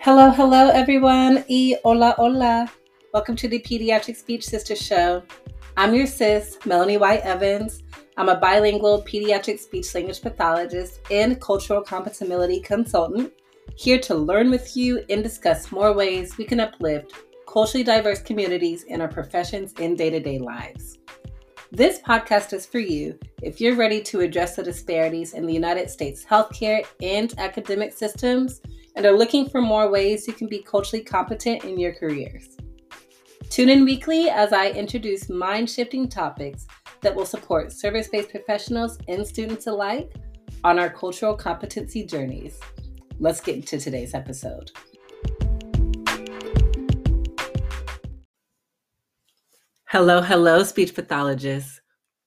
Hello, hello, everyone. E hola, hola. Welcome to the Pediatric Speech Sister Show. I'm your sis, Melanie White Evans. I'm a bilingual pediatric speech language pathologist and cultural competemility consultant, here to learn with you and discuss more ways we can uplift culturally diverse communities in our professions and day to day lives. This podcast is for you if you're ready to address the disparities in the United States healthcare and academic systems and are looking for more ways you can be culturally competent in your careers. Tune in weekly as I introduce mind shifting topics that will support service based professionals and students alike on our cultural competency journeys. Let's get into today's episode. Hello, hello, speech pathologists.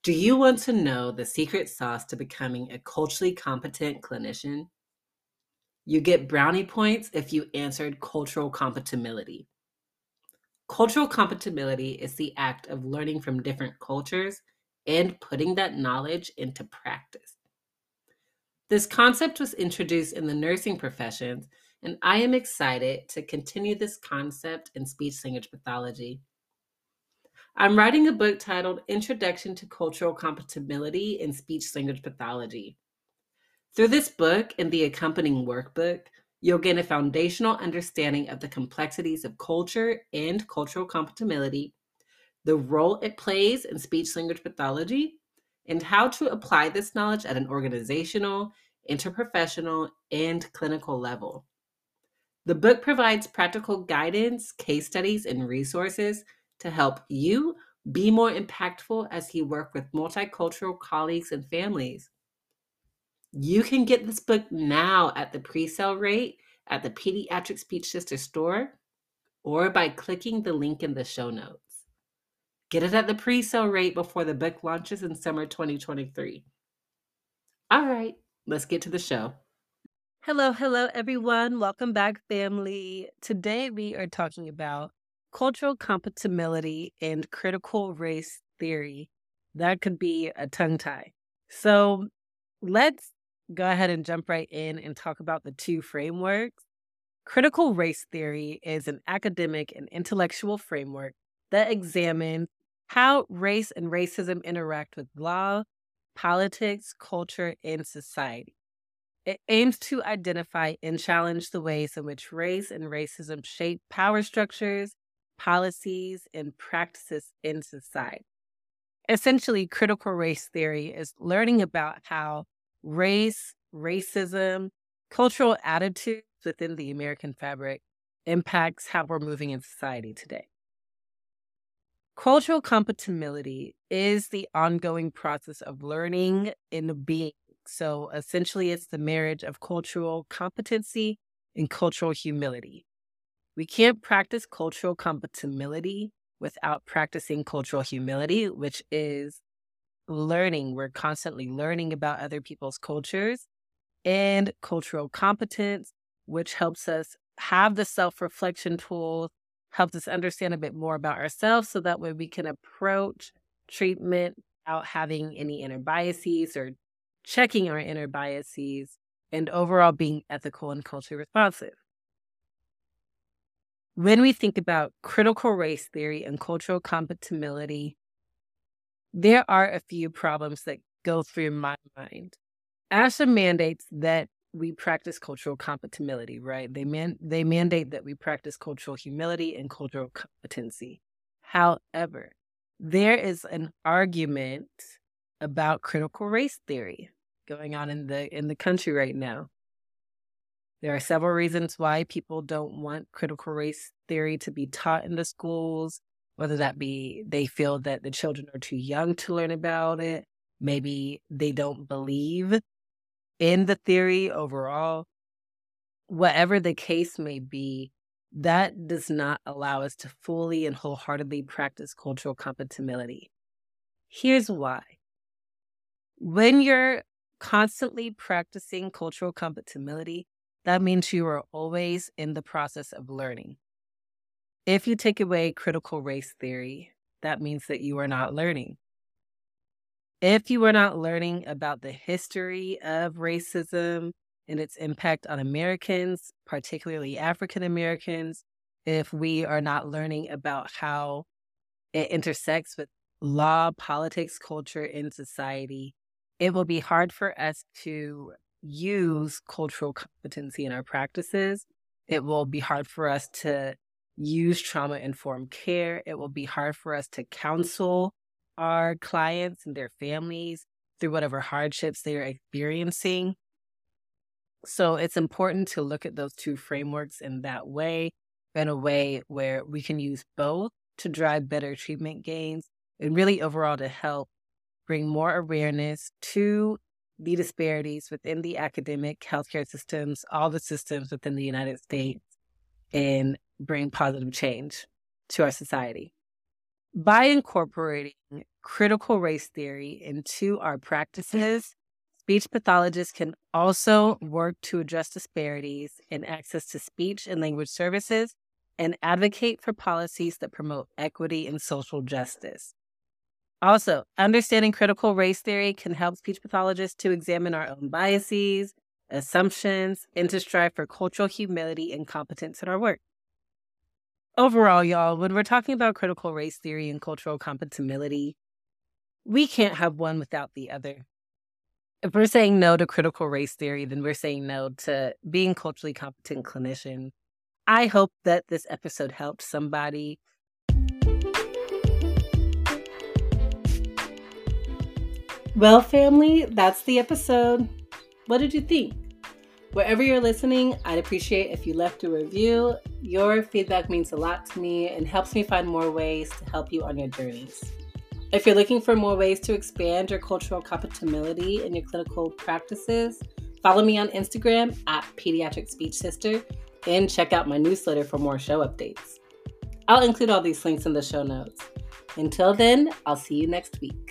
Do you want to know the secret sauce to becoming a culturally competent clinician? You get brownie points if you answered cultural competemility. Cultural competemility is the act of learning from different cultures and putting that knowledge into practice. This concept was introduced in the nursing professions, and I am excited to continue this concept in speech language pathology. I'm writing a book titled Introduction to Cultural Competemility in Speech Language Pathology. Through this book and the accompanying workbook, you'll gain a foundational understanding of the complexities of culture and cultural competemility, the role it plays in speech language pathology, and how to apply this knowledge at an organizational, interprofessional, and clinical level. The book provides practical guidance, case studies, and resources to help you be more impactful as you work with multicultural colleagues and families. You can get this book now at the pre sale rate at the Pediatric Speech Sister store or by clicking the link in the show notes. Get it at the pre sale rate before the book launches in summer 2023. All right, let's get to the show. Hello, hello, everyone. Welcome back, family. Today we are talking about cultural competemility and critical race theory. That could be a tongue tie. So let's go ahead and jump right in and talk about the two frameworks. Critical race theory is an academic and intellectual framework that examines how race and racism interact with law, politics, culture, and society. It aims to identify and challenge the ways in which race and racism shape power structures, policies, and practices in society. Essentially, critical race theory is learning about how race, racism, cultural attitudes within the American fabric impacts how we're moving in society today. Cultural competemility is the ongoing process of learning and being. So essentially, it's the marriage of cultural competency and cultural humility. We can't practice cultural competemility without practicing cultural humility, which is learning. We're constantly learning about other people's cultures and cultural competence, which helps us have the self reflection tools, helps us understand a bit more about ourselves so that way we can approach treatment without having any inner biases or checking our inner biases and overall being ethical and culturally responsive. When we think about critical race theory and cultural competemility, there are a few problems that go through my mind. ASHA mandates that we practice cultural competemility, right? They man they mandate that we practice cultural humility and cultural competency. However, there is an argument about critical race theory going on in the in the country right now. There are several reasons why people don't want critical race theory to be taught in the schools whether that be they feel that the children are too young to learn about it, maybe they don't believe in the theory overall. Whatever the case may be, that does not allow us to fully and wholeheartedly practice cultural competemility. Here's why. When you're constantly practicing cultural competemility, that means you are always in the process of learning. If you take away critical race theory, that means that you are not learning. If you are not learning about the history of racism, and its impact on Americans, particularly African Americans, if we are not learning about how it intersects with law, politics, culture, and society, it will be hard for us to use cultural competency in our practices. It will be hard for us to use trauma informed care. It will be hard for us to counsel our clients and their families through whatever hardships they are experiencing. So it's important to look at those two frameworks in that way, in a way where we can use both to drive better treatment gains and really overall to help bring more awareness to the disparities within the academic healthcare systems, all the systems within the United States, and bring positive change to our society. By incorporating critical race theory into our practices, speech pathologists can also work to address disparities in access to speech and language services and advocate for policies that promote equity and social justice. Also, understanding critical race theory can help speech pathologists to examine our own biases, assumptions, and to strive for cultural humility and competence in our work. Overall, y'all, when we're talking about critical race theory and cultural competemility, we can't have one without the other. If we're saying no to critical race theory, then we're saying no to being culturally competent clinician. I hope that this episode helped somebody Well, family, that's the episode. What did you think? Wherever you're listening, I'd appreciate if you left a review. Your feedback means a lot to me and helps me find more ways to help you on your journeys. If you're looking for more ways to expand your cultural competemility in your clinical practices, follow me on Instagram at Pediatric Speech Sister and check out my newsletter for more show updates. I'll include all these links in the show notes. Until then, I'll see you next week.